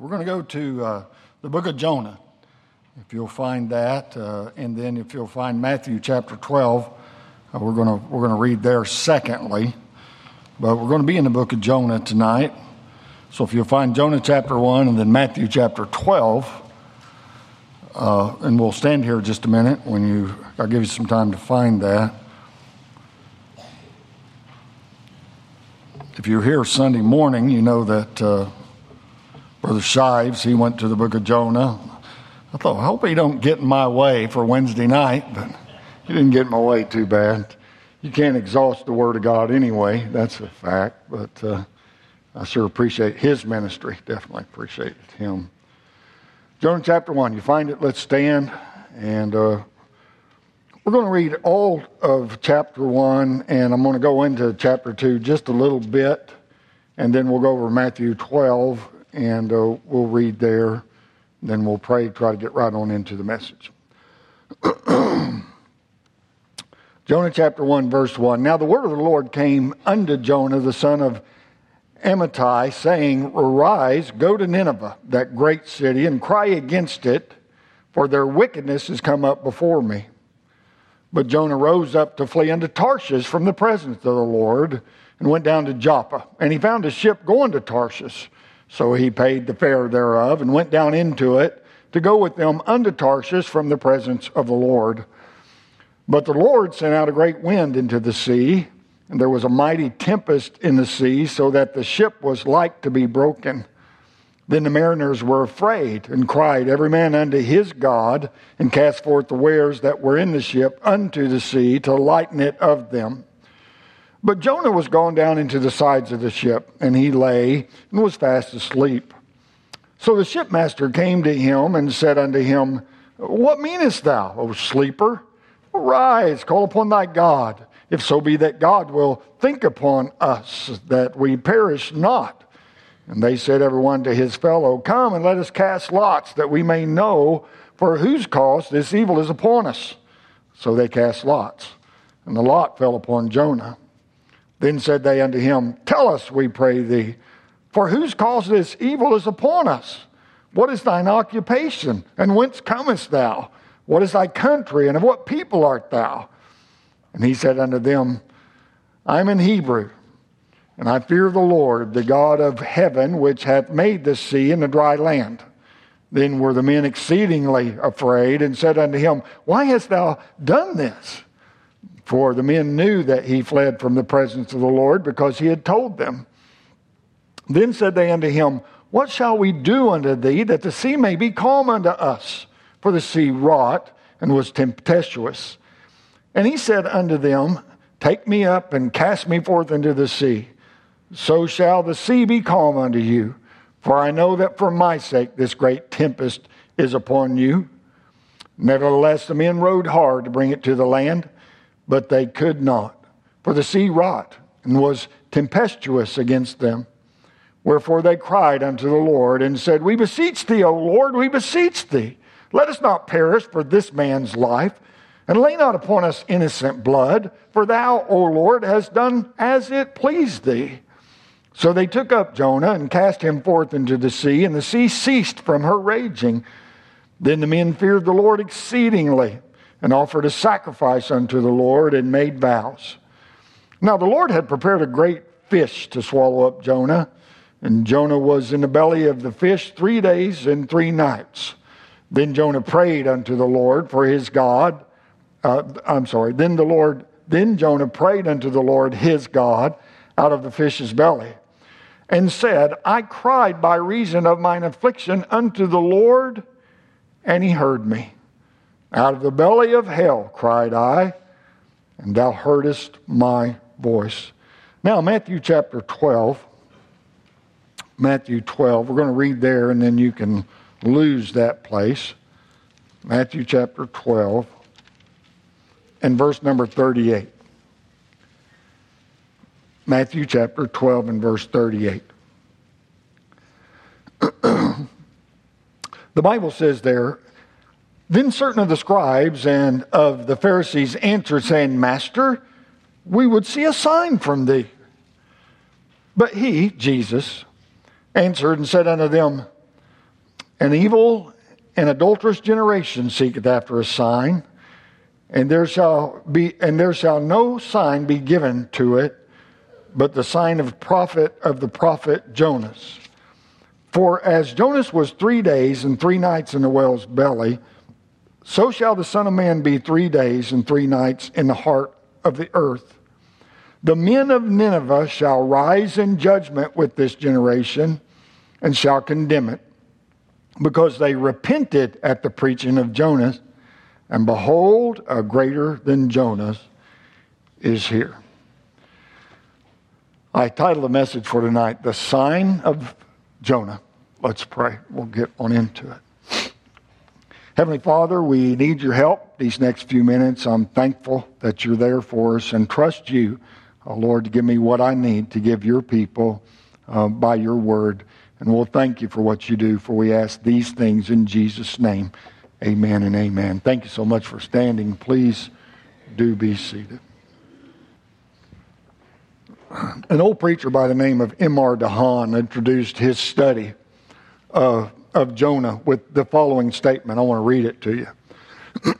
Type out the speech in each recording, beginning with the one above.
We're going to go to uh, the book of Jonah, if you'll find that, uh, and then if you'll find Matthew chapter 12, uh, we're going to we're going to read there secondly. But we're going to be in the book of Jonah tonight. So if you'll find Jonah chapter 1 and then Matthew chapter 12, uh, and we'll stand here just a minute when you, I'll give you some time to find that. If you're here Sunday morning, you know that uh, Brother Shives, he went to the book of Jonah. I thought, I hope he don't get in my way for Wednesday night, but he didn't get in my way too bad. You can't exhaust the Word of God anyway, that's a fact, but uh, I sure appreciate his ministry. Definitely appreciate him. Jonah chapter 1, you find it, let's stand, and uh, we're going to read all of chapter 1, and I'm going to go into chapter 2 just a little bit, and then we'll go over Matthew 12 and uh, we'll read there. Then we'll pray, try to get right on into the message. Jonah chapter 1, verse 1. Now the word of the Lord came unto Jonah, the son of Amittai, saying, Arise, go to Nineveh, that great city, and cry against it, for their wickedness has come up before me. But Jonah rose up to flee unto Tarshish from the presence of the Lord, and went down to Joppa. And he found a ship going to Tarshish so he paid the fare thereof and went down into it to go with them unto Tarshish from the presence of the Lord. But the Lord sent out a great wind into the sea, and there was a mighty tempest in the sea, so that the ship was like to be broken. Then the mariners were afraid and cried, every man unto his God, and cast forth the wares that were in the ship unto the sea to lighten it of them. But Jonah was gone down into the sides of the ship, and he lay and was fast asleep. So the shipmaster came to him and said unto him, What meanest thou, O sleeper? Arise, call upon thy God, if so be that God will think upon us, that we perish not. And they said, everyone to his fellow, Come and let us cast lots, that we may know for whose cause this evil is upon us. So they cast lots, and the lot fell upon Jonah. Then said they unto him, Tell us, we pray thee, for whose cause this evil is upon us? What is thine occupation? And whence comest thou? What is thy country? And of what people art thou? And he said unto them, I am an Hebrew, and I fear the Lord, the God of heaven, which hath made the sea and the dry land. Then were the men exceedingly afraid, and said unto him, Why hast thou done this? For the men knew that he fled from the presence of the Lord because he had told them. Then said they unto him, What shall we do unto thee that the sea may be calm unto us? For the sea wrought and was tempestuous. And he said unto them, Take me up and cast me forth into the sea. So shall the sea be calm unto you. For I know that for my sake this great tempest is upon you. Nevertheless, the men rowed hard to bring it to the land but they could not. For the sea wrought and was tempestuous against them. Wherefore they cried unto the Lord and said, We beseech thee, O Lord, we beseech thee. Let us not perish for this man's life, and lay not upon us innocent blood, for thou, O Lord, hast done as it pleased thee. So they took up Jonah and cast him forth into the sea, and the sea ceased from her raging. Then the men feared the Lord exceedingly and offered a sacrifice unto the Lord and made vows. Now the Lord had prepared a great fish to swallow up Jonah, and Jonah was in the belly of the fish three days and three nights. Then Jonah prayed unto the Lord for his God. Uh, I'm sorry. Then the Lord, then Jonah prayed unto the Lord his God out of the fish's belly, and said, I cried by reason of mine affliction unto the Lord, and he heard me. Out of the belly of hell cried I, and thou heardest my voice. Now, Matthew chapter 12. Matthew 12. We're going to read there, and then you can lose that place. Matthew chapter 12 and verse number 38. Matthew chapter 12 and verse 38. the Bible says there, then certain of the scribes and of the Pharisees answered, saying, Master, we would see a sign from thee. But he, Jesus, answered and said unto them, An evil and adulterous generation seeketh after a sign, and there shall be and there shall no sign be given to it, but the sign of prophet of the prophet Jonas. For as Jonas was three days and three nights in the whale's belly, so shall the Son of Man be three days and three nights in the heart of the earth. The men of Nineveh shall rise in judgment with this generation and shall condemn it, because they repented at the preaching of Jonas, and behold, a greater than Jonas is here. I title the message for tonight, The Sign of Jonah. Let's pray. We'll get on into it. Heavenly Father, we need your help these next few minutes. I'm thankful that you're there for us and trust you, oh Lord, to give me what I need to give your people uh, by your word. And we'll thank you for what you do, for we ask these things in Jesus' name. Amen and amen. Thank you so much for standing. Please do be seated. An old preacher by the name of M.R. DeHaan introduced his study of, of Jonah with the following statement. I want to read it to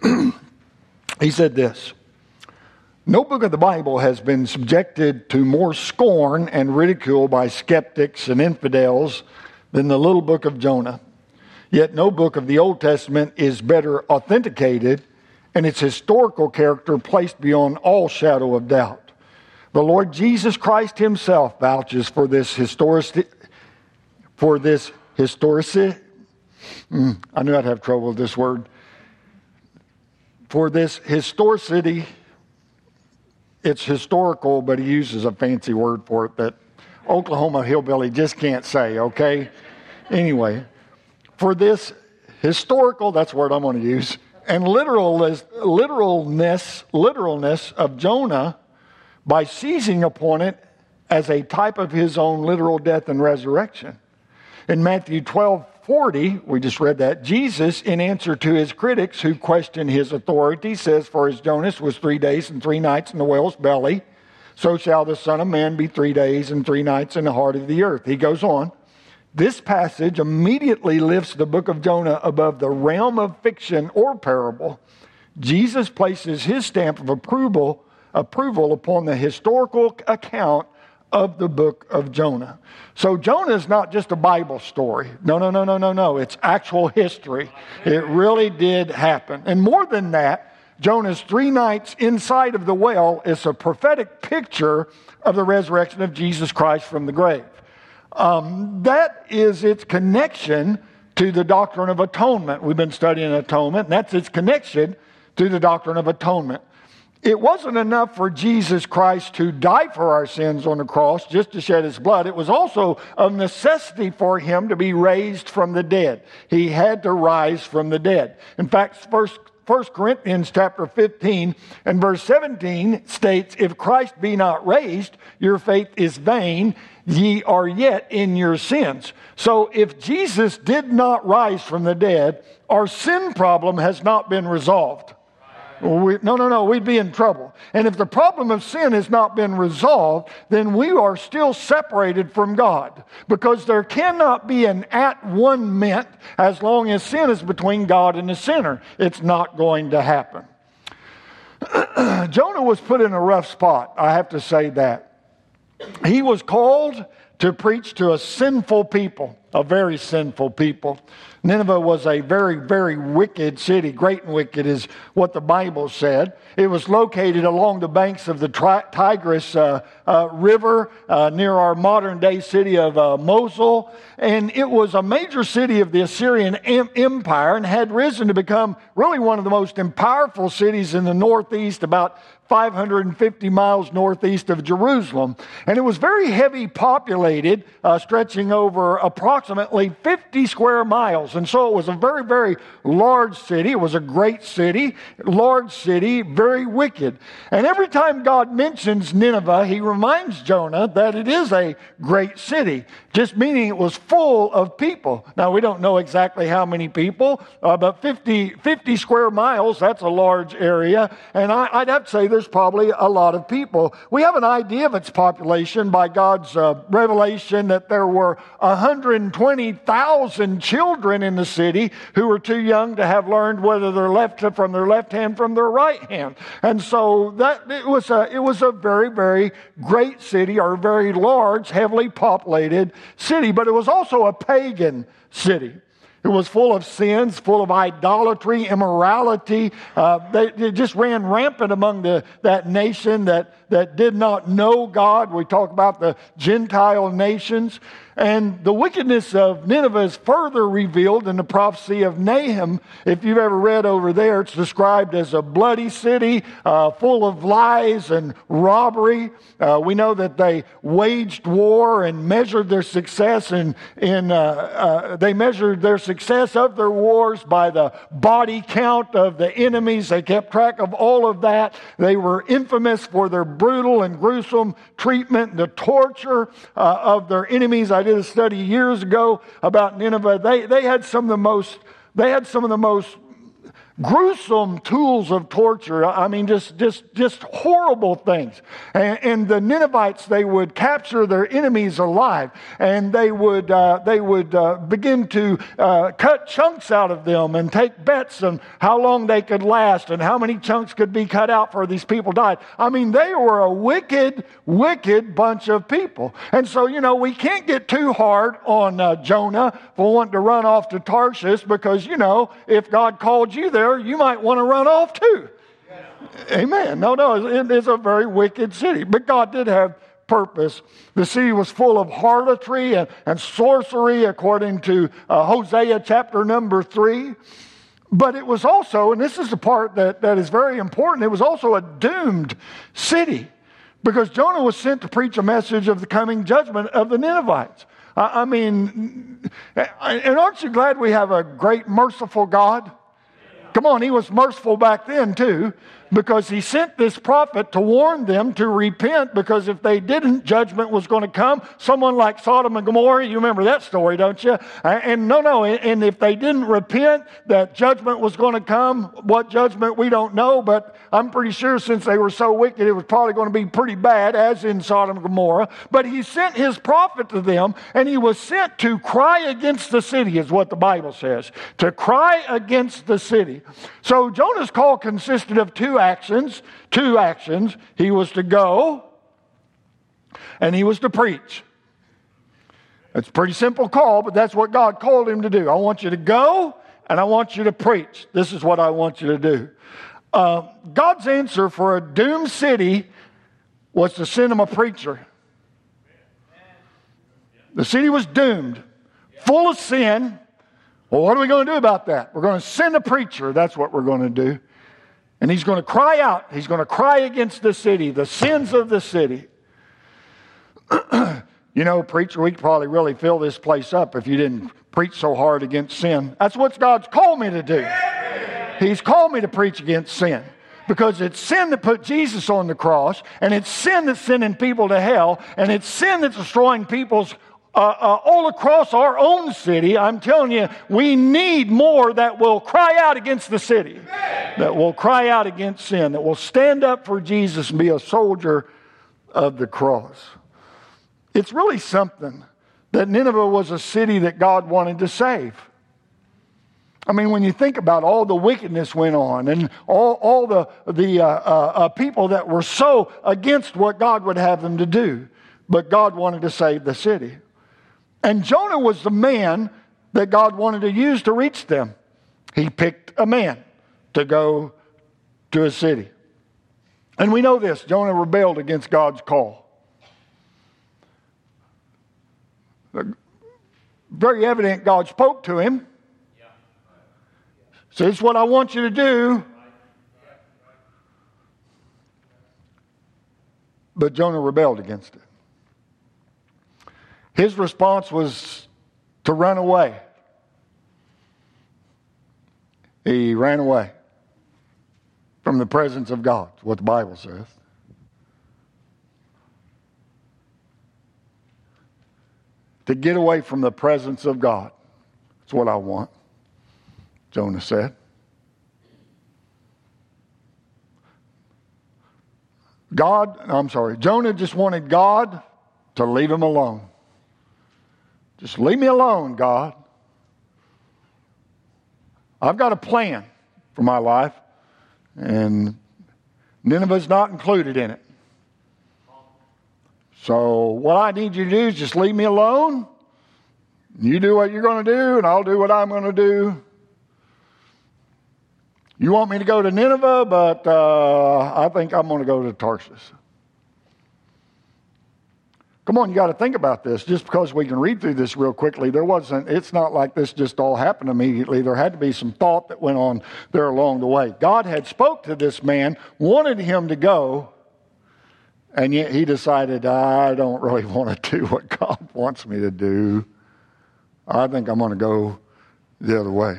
you. he said this No book of the Bible has been subjected to more scorn and ridicule by skeptics and infidels than the little book of Jonah. Yet no book of the Old Testament is better authenticated and its historical character placed beyond all shadow of doubt. The Lord Jesus Christ himself vouches for this historic, for this historicity. Mm, I knew I'd have trouble with this word. For this historicity, it's historical, but he uses a fancy word for it that Oklahoma hillbilly just can't say, okay? Anyway, for this historical, that's the word I'm going to use, and literalness, literalness, literalness of Jonah by seizing upon it as a type of his own literal death and resurrection. In Matthew 12 40, we just read that, Jesus, in answer to his critics who questioned his authority, says, For as Jonas was three days and three nights in the whale's belly, so shall the Son of Man be three days and three nights in the heart of the earth. He goes on. This passage immediately lifts the book of Jonah above the realm of fiction or parable. Jesus places his stamp of approval, approval upon the historical account of the book of Jonah. So Jonah is not just a Bible story. No, no, no, no, no, no. It's actual history. It really did happen. And more than that, Jonah's three nights inside of the whale is a prophetic picture of the resurrection of Jesus Christ from the grave. Um, that is its connection to the doctrine of atonement. We've been studying atonement, and that's its connection to the doctrine of atonement. It wasn't enough for Jesus Christ to die for our sins on the cross just to shed his blood. It was also a necessity for him to be raised from the dead. He had to rise from the dead. In fact, first 1 Corinthians chapter 15 and verse 17 states, If Christ be not raised, your faith is vain, ye are yet in your sins. So if Jesus did not rise from the dead, our sin problem has not been resolved. We, no, no, no, we'd be in trouble. And if the problem of sin has not been resolved, then we are still separated from God because there cannot be an at one meant as long as sin is between God and the sinner. It's not going to happen. Jonah was put in a rough spot, I have to say that. He was called to preach to a sinful people, a very sinful people. Nineveh was a very, very wicked city. Great and wicked is what the Bible said. It was located along the banks of the Tigris uh, uh, River uh, near our modern day city of uh, Mosul. And it was a major city of the Assyrian Empire and had risen to become really one of the most powerful cities in the northeast, about 550 miles northeast of Jerusalem. And it was very heavy populated, uh, stretching over approximately 50 square miles. And so it was a very, very large city. It was a great city, large city, very wicked. And every time God mentions Nineveh, he reminds Jonah that it is a great city, just meaning it was full of people. Now, we don't know exactly how many people, uh, but 50, 50 square miles, that's a large area. And I, I'd have to say there's there's probably a lot of people. We have an idea of its population by God's uh, revelation that there were 120,000 children in the city who were too young to have learned whether they're left from their left hand from their right hand. And so that it was a, it was a very, very great city or a very large, heavily populated city, but it was also a pagan city. It was full of sins, full of idolatry, immorality. Uh, they, just ran rampant among the, that nation that, that did not know God. We talk about the Gentile nations. And the wickedness of Nineveh is further revealed in the prophecy of Nahum. If you've ever read over there, it's described as a bloody city uh, full of lies and robbery. Uh, we know that they waged war and measured their success, and in, uh, uh, they measured their success of their wars by the body count of the enemies. They kept track of all of that. They were infamous for their brutal and gruesome treatment, the torture uh, of their enemies. I did a study years ago about Nineveh. They, they had some of the most, they had some of the most gruesome tools of torture. I mean, just, just, just horrible things. And, and the Ninevites, they would capture their enemies alive and they would, uh, they would uh, begin to uh, cut chunks out of them and take bets on how long they could last and how many chunks could be cut out for these people died. I mean, they were a wicked, wicked bunch of people. And so, you know, we can't get too hard on uh, Jonah for wanting to run off to Tarshish because, you know, if God called you there, you might want to run off too. Amen. No, no, it is a very wicked city. But God did have purpose. The city was full of harlotry and, and sorcery, according to uh, Hosea chapter number three. But it was also, and this is the part that, that is very important, it was also a doomed city because Jonah was sent to preach a message of the coming judgment of the Ninevites. I, I mean, and aren't you glad we have a great, merciful God? Come on, he was merciful back then too because he sent this prophet to warn them to repent because if they didn't, judgment was going to come. Someone like Sodom and Gomorrah, you remember that story, don't you? And no, no, and if they didn't repent, that judgment was going to come. What judgment, we don't know, but I'm pretty sure since they were so wicked, it was probably going to be pretty bad, as in Sodom and Gomorrah. But he sent his prophet to them, and he was sent to cry against the city, is what the Bible says. To cry against the city. So Jonah's call consisted of two actions, two actions. He was to go and he was to preach. It's a pretty simple call, but that's what God called him to do. I want you to go and I want you to preach. This is what I want you to do. Uh, God's answer for a doomed city was to send him a preacher. The city was doomed, full of sin. Well, what are we going to do about that? We're going to send a preacher. That's what we're going to do. And he's going to cry out. He's going to cry against the city, the sins of the city. you know, preacher, we could probably really fill this place up if you didn't preach so hard against sin. That's what God's called me to do. He's called me to preach against sin because it's sin that put Jesus on the cross, and it's sin that's sending people to hell, and it's sin that's destroying people's uh, uh, all across our own city, I'm telling you, we need more that will cry out against the city, that will cry out against sin, that will stand up for Jesus and be a soldier of the cross. It's really something that Nineveh was a city that God wanted to save. I mean, when you think about all the wickedness went on and all, all the, the uh, uh, uh people that were so against what God would have them to do, but God wanted to save the city. And Jonah was the man that God wanted to use to reach them. He picked a man to go to a city. And we know this Jonah rebelled against God's call. Very evident God spoke to him. So, this is what I want you to do. But Jonah rebelled against it. His response was to run away. He ran away from the presence of God, what the Bible says. To get away from the presence of God. That's what I want, Jonah said. God, I'm sorry, Jonah just wanted God to leave him alone. Just leave me alone, God. I've got a plan for my life, and Nineveh's not included in it. So, what I need you to do is just leave me alone. You do what you're going to do, and I'll do what I'm going to do. You want me to go to Nineveh, but uh, I think I'm going to go to Tarsus. Come on, you got to think about this. Just because we can read through this real quickly, there wasn't, it's not like this just all happened immediately. There had to be some thought that went on there along the way. God had spoke to this man, wanted him to go, and yet he decided, I don't really want to do what God wants me to do. I think I'm going to go the other way.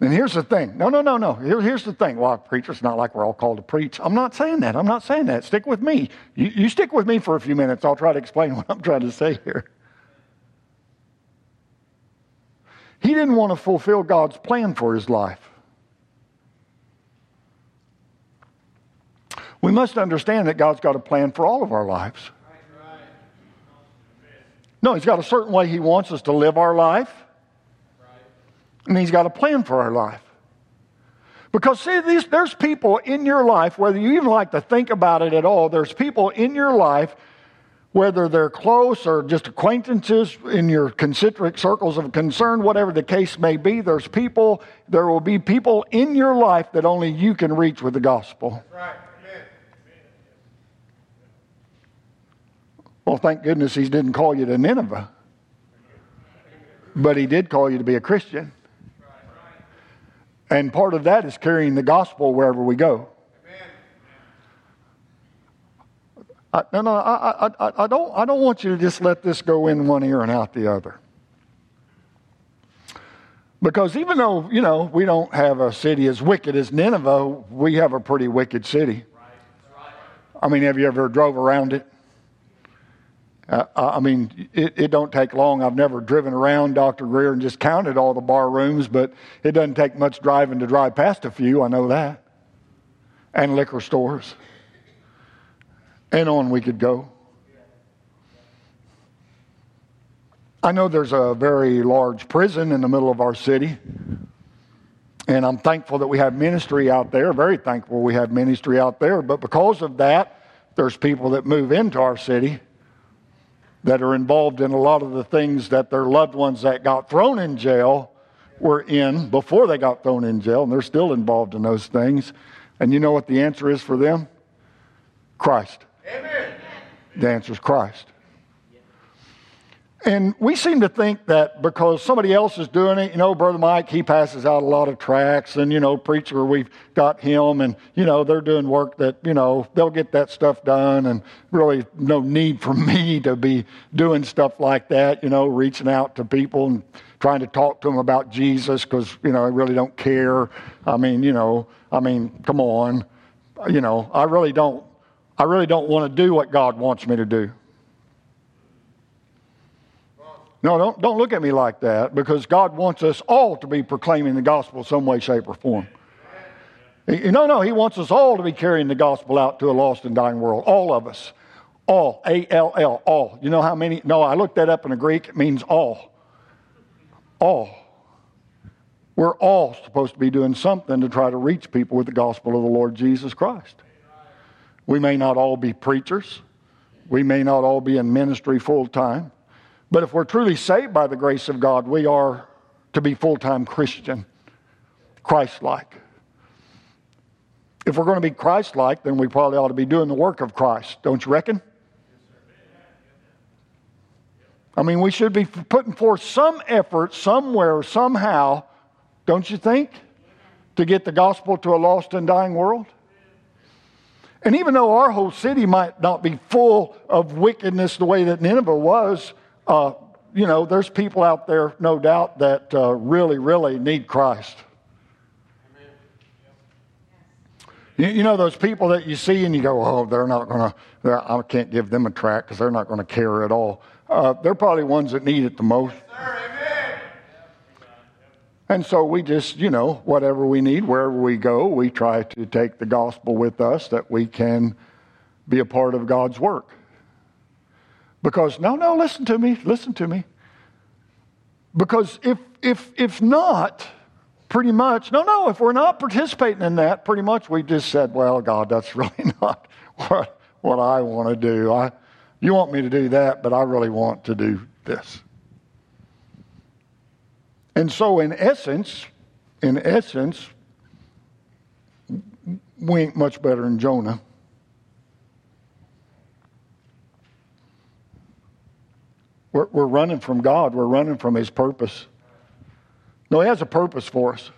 And here's the thing. No, no, no, no. Here, here's the thing. Well, preacher, it's not like we're all called to preach. I'm not saying that. I'm not saying that. Stick with me. You, you stick with me for a few minutes. I'll try to explain what I'm trying to say here. He didn't want to fulfill God's plan for his life. We must understand that God's got a plan for all of our lives. No, He's got a certain way He wants us to live our life, and He's got a plan for our life. Because, see, these, there's people in your life, whether you even like to think about it at all, there's people in your life, whether they're close or just acquaintances in your concentric circles of concern, whatever the case may be, there's people, there will be people in your life that only you can reach with the gospel. Right. Amen. Well, thank goodness he didn't call you to Nineveh. But he did call you to be a Christian. And part of that is carrying the gospel wherever we go. I, no, no, I, I, I, don't, I don't want you to just let this go in one ear and out the other. Because even though, you know, we don't have a city as wicked as Nineveh, we have a pretty wicked city. I mean, have you ever drove around it? Uh, I mean, it, it, don't take long. I've never driven around Dr. Greer and just counted all the bar rooms, but it doesn't take much driving to drive past a few. I know that. And liquor stores. And on we could go. I know there's a very large prison in the middle of our city. And I'm thankful that we have ministry out there, very thankful we have ministry out there. But because of that, there's people that move into our city that are involved in a lot of the things that their loved ones that got thrown in jail were in before they got thrown in jail, and they're still involved in those things. And you know what the answer is for them? Christ. Amen. The answer is Christ. And we seem to think that because somebody else is doing it, you know, Brother Mike, he passes out a lot of tracts, and, you know, preacher, we've got him, and, you know, they're doing work that, you know, they'll get that stuff done, and really no need for me to be doing stuff like that, you know, reaching out to people and trying to talk to them about Jesus because, you know, I really don't care. I mean, you know, I mean, come on. You know, I really don't, I really don't want to do what God wants me to do. No, don't, don't look at me like that because God wants us all to be proclaiming the gospel some way, shape, or form. No, no, He wants us all to be carrying the gospel out to a lost and dying world. All of us. All. A L L. All. You know how many? No, I looked that up in the Greek. It means all. All. We're all supposed to be doing something to try to reach people with the gospel of the Lord Jesus Christ. We may not all be preachers. We may not all be in ministry full time. But if we're truly saved by the grace of God, we are to be full time Christian, Christ like. If we're going to be Christ like, then we probably ought to be doing the work of Christ, don't you reckon? I mean, we should be putting forth some effort somewhere, somehow, don't you think, to get the gospel to a lost and dying world? And even though our whole city might not be full of wickedness the way that Nineveh was, uh, you know, there's people out there, no doubt, that uh, really, really need Christ. You, you, know those people that you see and you go, oh, they're not going to, I can't give them a track because they're not going to care at all. Uh, they're probably ones that need it the most. Yes, And so we just, you know, whatever we need, wherever we go, we try to take the gospel with us that we can be a part of God's work. Because, no, no, listen to me, listen to me. Because if, if, if not, pretty much, no, no, if we're not participating in that, pretty much we just said, well, God, that's really not what, what I want to do. I, you want me to do that, but I really want to do this. And so, in essence, in essence, we ain't much better than Jonah. We're, we're running from God. We're running from His purpose. No, He has a purpose for us.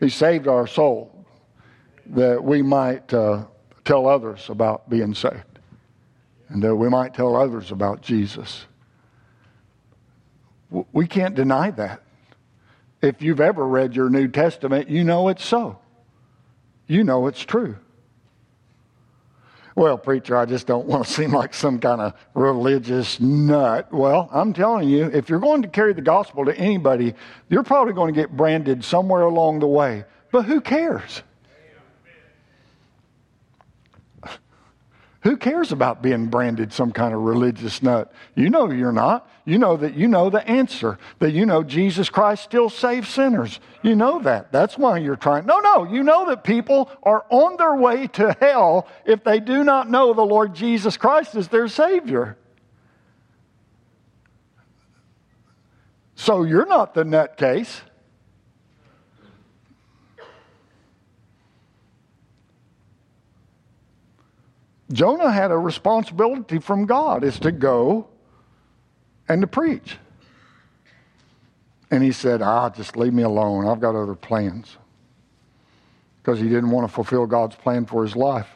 He saved our soul that we might uh, tell others about being saved and that we might tell others about Jesus. We can't deny that. If you've ever read your New Testament, you know it's so. You know it's true. Well, preacher, I just don't want to seem like some kind of religious nut. Well, I'm telling you, if you're going to carry the gospel to anybody, you're probably going to get branded somewhere along the way. But who cares? Who cares about being branded some kind of religious nut? You know you're not. You know that you know the answer, that you know Jesus Christ still saves sinners. You know that. That's why you're trying. No, no, you know that people are on their way to hell if they do not know the Lord Jesus Christ is their Savior. So you're not the nutcase. Jonah had a responsibility from God is to go and to preach. And he said, Ah, just leave me alone. I've got other plans. Because he didn't want to fulfill God's plan for his life.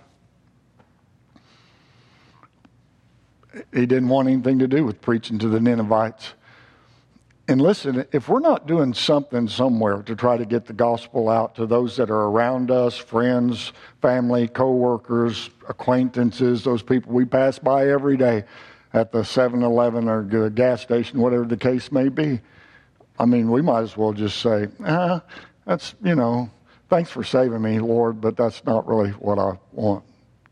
He didn't want anything to do with preaching to the Ninevites. And listen, if we're not doing something somewhere to try to get the gospel out to those that are around us, friends, family, coworkers, acquaintances, those people we pass by every day at the 7-Eleven or the gas station, whatever the case may be, I mean, we might as well just say, ah, that's, you know, thanks for saving me, Lord, but that's not really what I want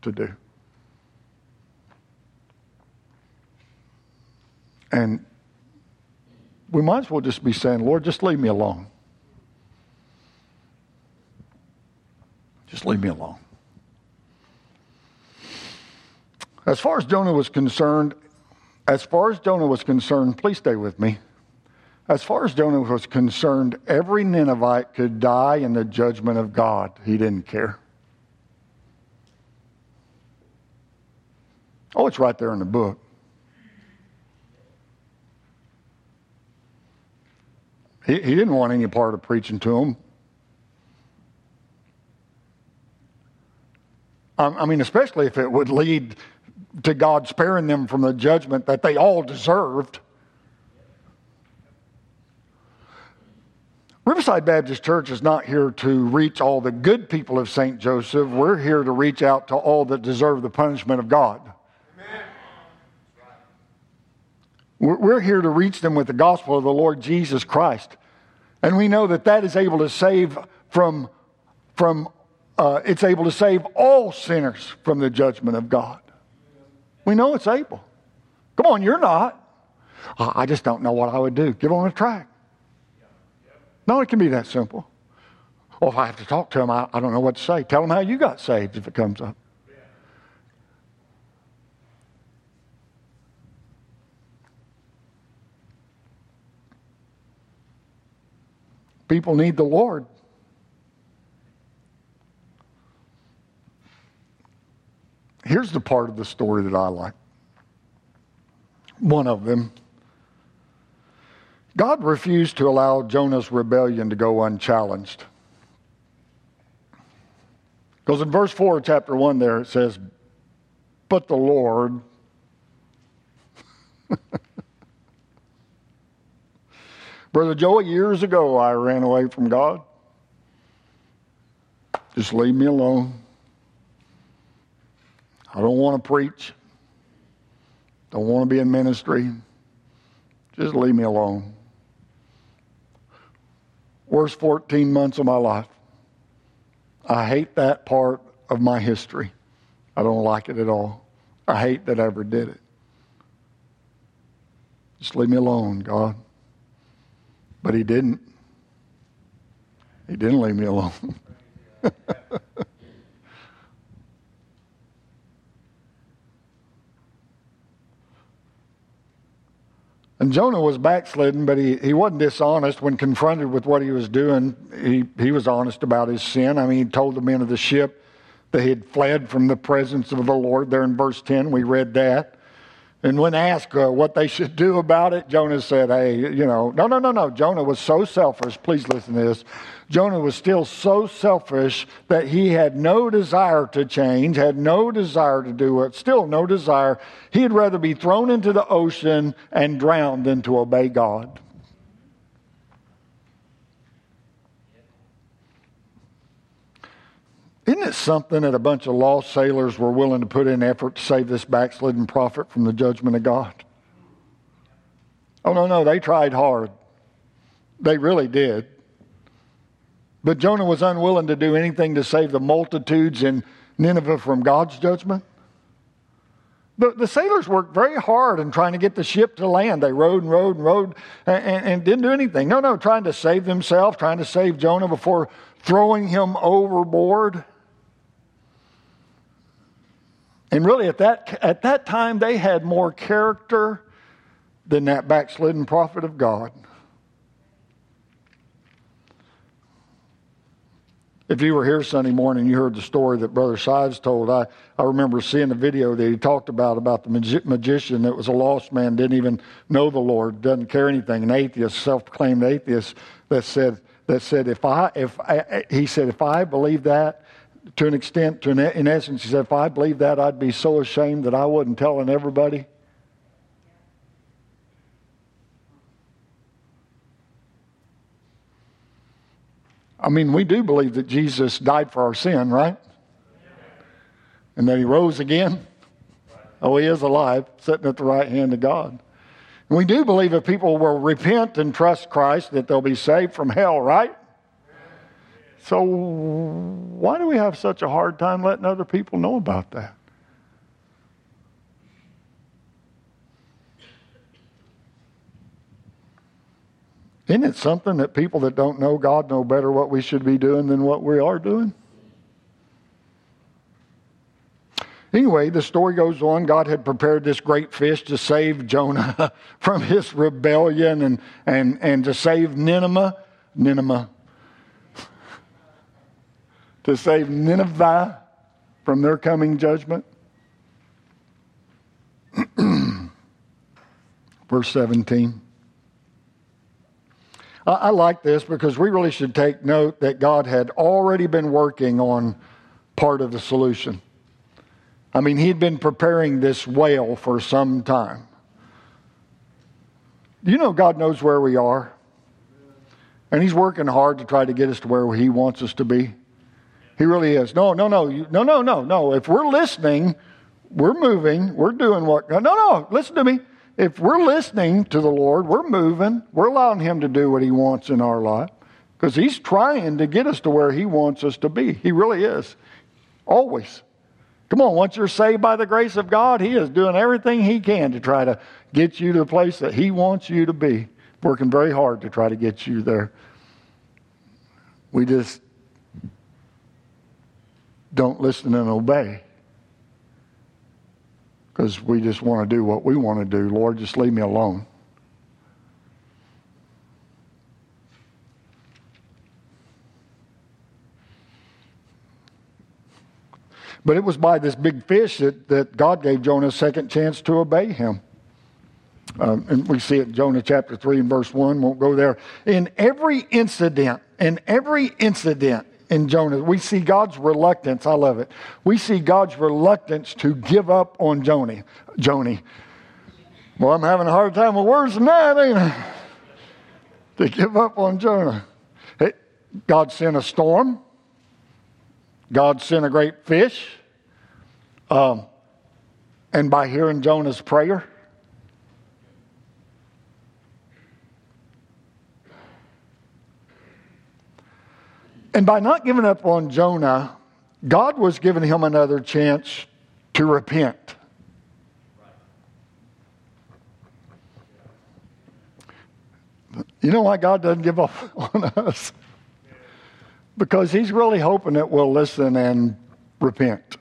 to do. And we might as well just be saying, Lord, just leave me alone. Just leave me alone. As far as Jonah was concerned, as far as Jonah was concerned, please stay with me. As far as Jonah was concerned, every Ninevite could die in the judgment of God. He didn't care. Oh, it's right there in the book. He, he didn't want any part of preaching to them. I mean, especially if it would lead to God sparing them from the judgment that they all deserved. Riverside Baptist Church is not here to reach all the good people of St. Joseph. We're here to reach out to all that deserve the punishment of God. We're here to reach them with the gospel of the Lord Jesus Christ. And we know that that is able to save from, from uh, it's able to save all sinners from the judgment of God. We know it's able. Come on, you're not. I just don't know what I would do. Get on a track. No, it can be that simple. Well, if I have to talk to them, I, I don't know what to say. Tell them how you got saved if it comes up. People need the Lord. Here's the part of the story that I like. One of them. God refused to allow Jonah's rebellion to go unchallenged. Because in verse 4 of chapter 1 there it says, But the Lord Brother Joey, years ago, I ran away from God. Just leave me alone. I don't want to preach. Don't want to be in ministry. Just leave me alone. Worst 14 months of my life. I hate that part of my history. I don't like it at all. I hate that I ever did it. Just leave me alone, God. But He didn't. He didn't leave me alone. And Jonah was backslidden, but he, he wasn't dishonest when confronted with what he was doing. He, he was honest about his sin. I mean, he told the men of the ship that he had fled from the presence of the Lord. There in verse 10, we read that. And when asked uh, what they should do about it, Jonah said, Hey, you know, no, no, no, no. Jonah was so selfish. Please listen to this. Jonah was still so selfish that he had no desire to change, had no desire to do it, still no desire. He'd rather be thrown into the ocean and drowned than to obey God. Isn't it something that a bunch of lost sailors were willing to put in effort to save this backslidden prophet from the judgment of God? Oh, no, no, they tried hard. They really did. But Jonah was unwilling to do anything to save the multitudes in Nineveh from God's judgment. The, the sailors worked very hard in trying to get the ship to land. They rowed and rowed and rowed and, and, and didn't do anything. No, no, trying to save themselves, trying to save Jonah before throwing him overboard. And really, at that, at that time, they had more character than that backslidden prophet of God. If you were here Sunday morning, you heard the story that Brother Sides told. I, I remember seeing the video that he talked about about the magi- magician that was a lost man, didn't even know the Lord, doesn't care anything, an atheist, self-proclaimed atheist that said that said if I if I, he said if I believe that to an extent, to an, in essence, he said, if I believed that, I'd be so ashamed that I wouldn't telling everybody. I mean, we do believe that Jesus died for our sin, right? And that he rose again. Oh, he is alive, sitting at the right hand of God. And we do believe if people will repent and trust Christ, that they'll be saved from hell, right? So, why do we have such a hard time letting other people know about that? Isn't it something that people that don't know God know better what we should be doing than what we are doing? Anyway, the story goes on. God had prepared this great fish to save Jonah from his rebellion and, and, and to save Nineveh. Nineveh to save Nineveh from their coming judgment? Verse 17. I, I like this because we really should take note that God had already been working on part of the solution. I mean, he'd been preparing this whale for some time. You know, God knows where we are. And He's working hard to try to get us to where He wants us to be. He really is. No, no, no, no, no, no, no. If we're listening, we're moving, we're doing what? No, no, listen to me. If we're listening to the Lord, we're moving, we're allowing Him to do what He wants in our life because He's trying to get us to where He wants us to be. He really is. Always. Come on, once you're saved by the grace of God, He is doing everything He can to try to get you to the place that He wants you to be. Working very hard to try to get you there. We just don't listen and obey because we just want to do what we want to do. Lord, just leave me alone. But it was by this big fish that, that God gave Jonah a second chance to obey him. Um, and we see it in Jonah chapter 3 and verse 1. Won't go there. In every incident, in every incident in Jonah. We see God's reluctance. I love it. We see God's reluctance to give up on Joni. Joni. Well, I'm having a hard time with words tonight, ain't I? To give up on Jonah. God sent a storm. God sent a great fish. Um, and by hearing Jonah's prayer, And by not giving up on Jonah, God was giving him another chance to repent. You know why God doesn't give up on us? Because He's really hoping that we'll listen and repent.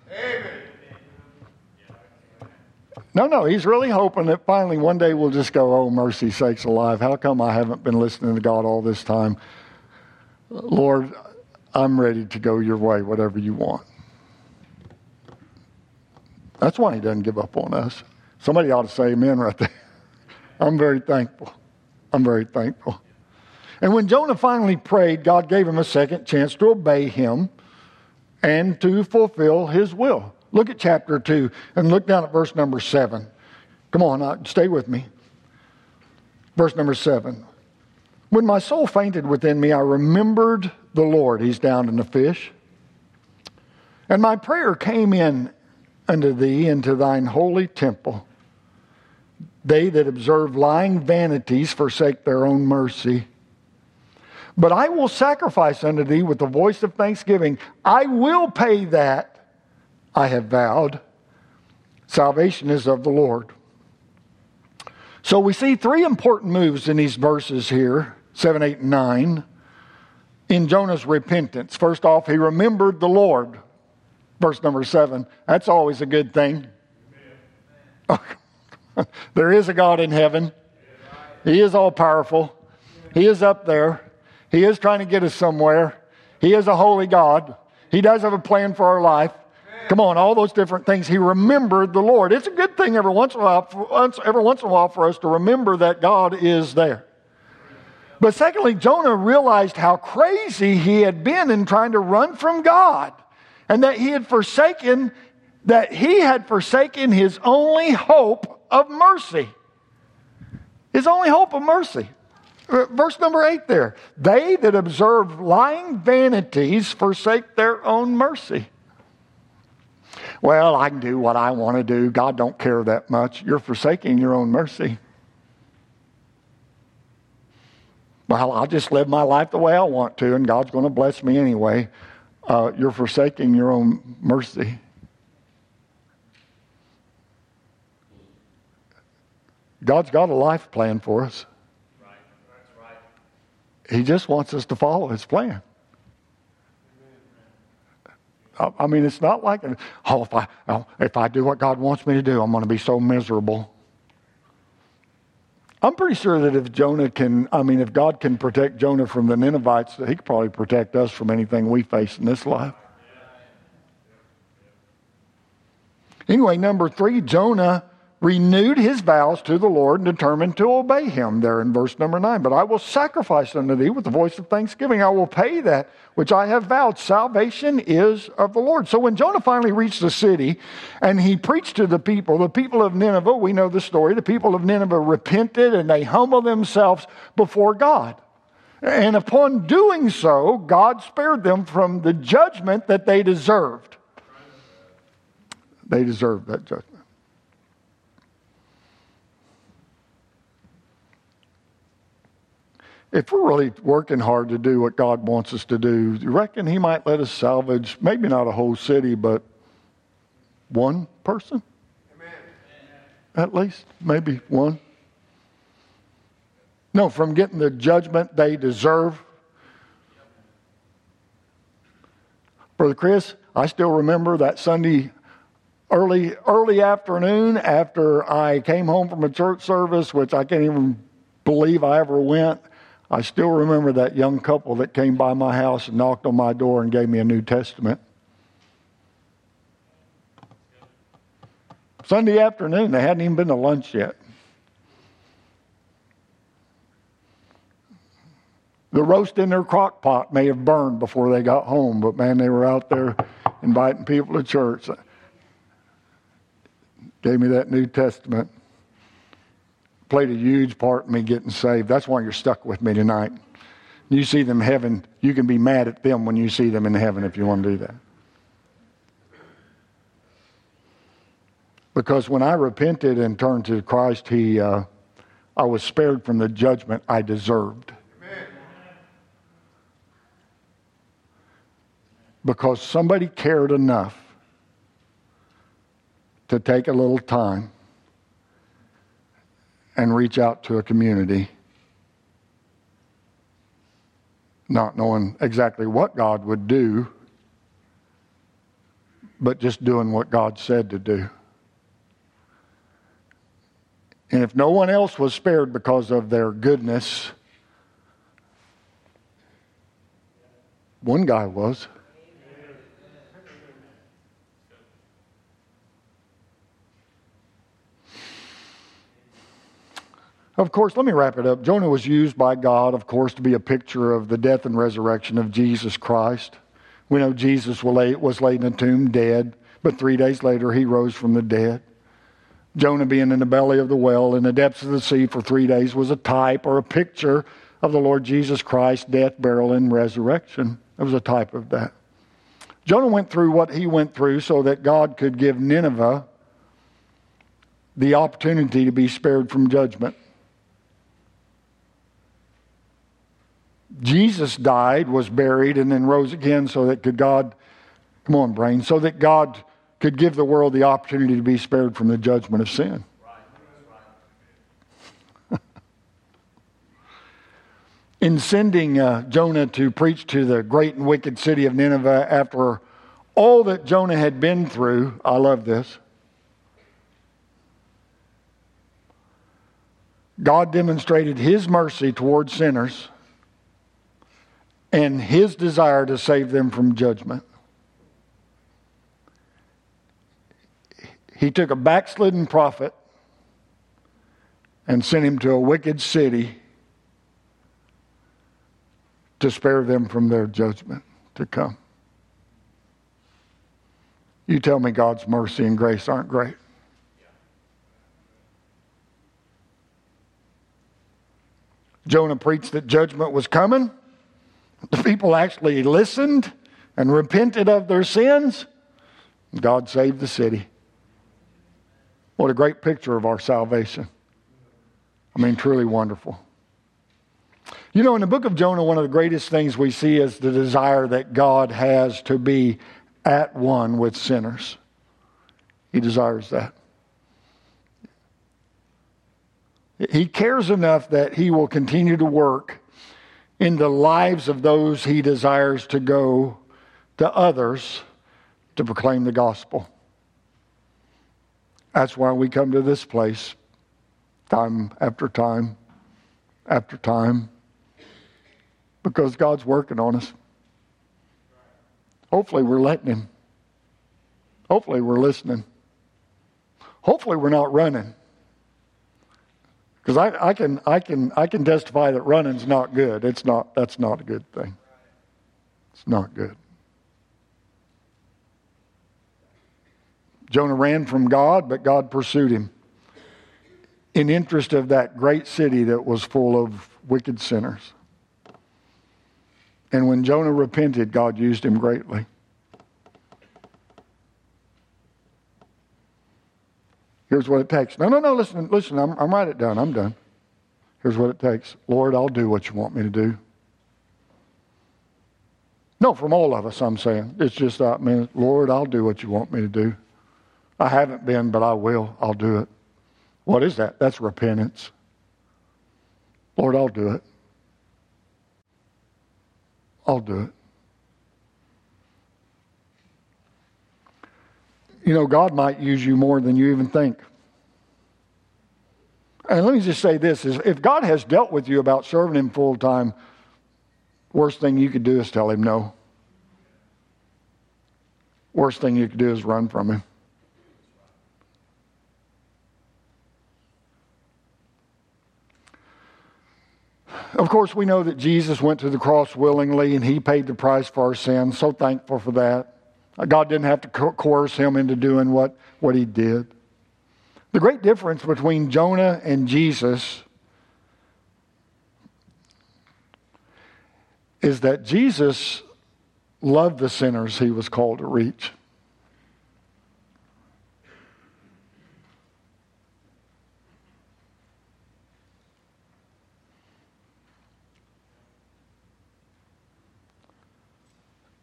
No, no, He's really hoping that finally one day we'll just go, oh, mercy sakes alive. How come I haven't been listening to God all this time? Lord, I'm ready to go your way, whatever you want. That's why He doesn't give up on us. Somebody ought to say amen right there. I'm very thankful. I'm very thankful. And when Jonah finally prayed, God gave him a second chance to obey him and to fulfill his will. Look at chapter 2 and look down at verse number 7. Come on, uh, stay with me. Verse number 7. When my soul fainted within me, I remembered the Lord. He's down in the fish. And my prayer came in unto thee into thine holy temple. They that observe lying vanities forsake their own mercy. But I will sacrifice unto thee with the voice of thanksgiving. I will pay that I have vowed. Salvation is of the Lord. So we see three important moves in these verses here 7, 8, and 9 in Jonah's repentance. First off, he remembered the Lord. Verse number 7. That's always a good thing. there is a God in heaven. He is all powerful. He is up there. He is trying to get us somewhere. He is a holy God. He does have a plan for our life. Come on, all those different things. He remembered the Lord. It's a good thing every once in a while, every once in a while for us to remember that God is there. But secondly, Jonah realized how crazy he had been in trying to run from God and that he had forsaken that he had forsaken his only hope of mercy. His only hope of mercy. Uh, verse number eight there. They that observe lying vanities forsake their own mercy. Well, I can do what I want to do. God don't care that much. You're forsaking your own mercy. Well, I'll just live my life the way I want to, and God's going to bless me anyway. Uh, you're forsaking your own mercy. God's got a life plan for us. Right. Right. He just wants us to follow his plan. I mean, it's not like, oh, if I, oh, if I do what God wants me to do, I'm going to be so miserable. I'm pretty sure that if Jonah can, I mean, if God can protect Jonah from the Ninevites, he could probably protect us from anything we face in this life. Anyway, number three, Jonah renewed his vows to the Lord and determined to obey him there in verse number nine. But I will sacrifice unto thee with the voice of thanksgiving. I will pay that which I have vowed. Salvation is of the Lord. So when Jonah finally reached the city and he preached to the people, the people of Nineveh, we know the story, the people of Nineveh repented and they humbled themselves before God. And upon doing so, God spared them from the judgment that they deserved. They deserved that judgment. If we're really working hard to do what God wants us to do, you reckon He might let us salvage maybe not a whole city, but one person? Amen. At least, maybe one. No, from getting the judgment they deserve. Brother Chris, I still remember that Sunday early early afternoon after I came home from a church service, which I can't even believe I ever went. I still remember that young couple that came by my house and knocked on my door and gave me a New Testament. Sunday afternoon, they hadn't even been to lunch yet. The roast in their crock pot may have burned before they got home, but man, they were out there inviting people to church. Gave me that New Testament played a huge part in me getting saved. That's why you're stuck with me tonight. You see them in heaven, you can be mad at them when you see them in heaven if you want to do that. Because when I repented and turned to Christ, He, uh, I was spared from the judgment I deserved. because somebody cared enough to take a little time and reach out to a community, not knowing exactly what God would do, but just doing what God said to do. And if no one else was spared because of their goodness, one guy was. Of course, let me wrap it up. Jonah was used by God, of course, to be a picture of the death and resurrection of Jesus Christ. We know Jesus was laid in a tomb dead, but three days later he rose from the dead. Jonah being in the belly of the whale in the depths of the sea for three days was a type or a picture of the Lord Jesus Christ's death, burial, and resurrection. It was a type of that. Jonah went through what he went through so that God could give Nineveh the opportunity to be spared from judgment. Jesus died, was buried, and then rose again so that could God, come on, brain, so that God could give the world the opportunity to be spared from the judgment of sin. In sending uh, Jonah to preach to the great and wicked city of Nineveh after all that Jonah had been through, I love this. God demonstrated his mercy towards sinners and his desire to save them from judgment. He took a backslidden prophet and sent him to a wicked city to spare them from their judgment to come. You tell me God's mercy and grace aren't great. Jonah preached that judgment was coming. The people actually listened and repented of their sins. God saved the city. What a great picture of our salvation. I mean, truly wonderful. You know, in the book of Jonah, one of the greatest things we see is the desire that God has to be at one with sinners. He desires that. He cares enough that he will continue to work in the lives of those he desires to go to others to proclaim the gospel. That's why we come to this place time after time after time because God's working on us. Hopefully, we're letting Him. Hopefully, we're listening. Hopefully, we're not running. Because I, I, can, I, can, I can testify that running's not good. It's not, that's not a good thing. It's not good. Jonah ran from God, but God pursued him in interest of that great city that was full of wicked sinners. And when Jonah repented, God used him greatly. Here's what it takes. No, no, no, listen, listen, I'm, I'm right it done. I'm done. Here's what it takes. Lord, I'll do what you want me to do. No, from all of us, I'm saying. It's just, I mean, Lord, I'll do what you want me to do. I haven't been, but I will. I'll do it. What is that? That's repentance. Lord, I'll do it. I'll do it. You know, God might use you more than you even think. And let me just say this is if God has dealt with you about serving him full time, worst thing you could do is tell him no. Worst thing you could do is run from him. Of course, we know that Jesus went to the cross willingly and he paid the price for our sins. So thankful for that. God didn't have to coerce him into doing what, what he did. The great difference between Jonah and Jesus is that Jesus loved the sinners he was called to reach.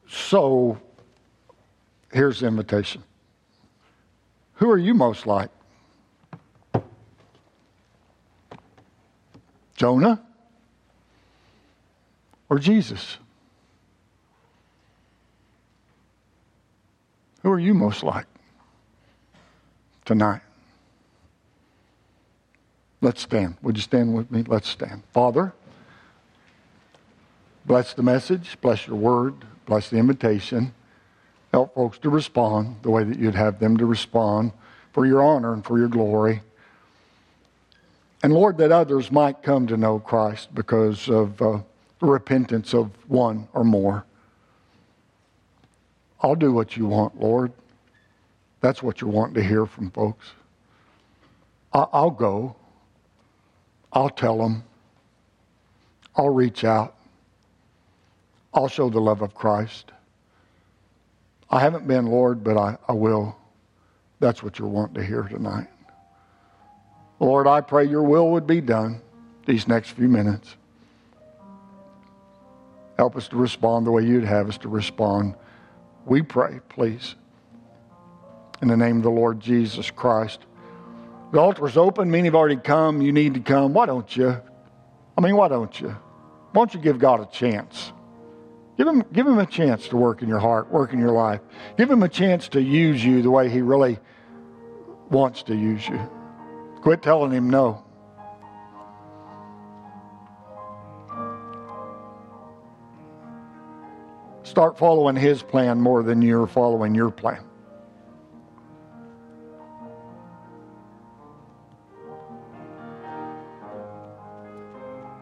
So, Here's the invitation. Who are you most like? Jonah or Jesus? Who are you most like tonight? Let's stand. Would you stand with me? Let's stand. Father, bless the message, bless your word, bless the invitation. Help folks to respond the way that you'd have them to respond for your honor and for your glory. And Lord, that others might come to know Christ because of uh, the repentance of one or more. I'll do what you want, Lord. That's what you're wanting to hear from folks. I'll go. I'll tell them. I'll reach out. I'll show the love of Christ. I haven't been, Lord, but I, I will. That's what you're wanting to hear tonight. Lord, I pray your will would be done these next few minutes. Help us to respond the way you'd have us to respond. We pray, please. In the name of the Lord Jesus Christ. The altar is open. Many have already come. You need to come. Why don't you? I mean, why don't you? Why don't you give God a chance? Give him, give him a chance to work in your heart, work in your life. Give him a chance to use you the way he really wants to use you. Quit telling him no. Start following his plan more than you're following your plan.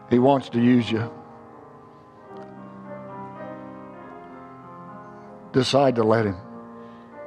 He wants to use you. Decide to let him.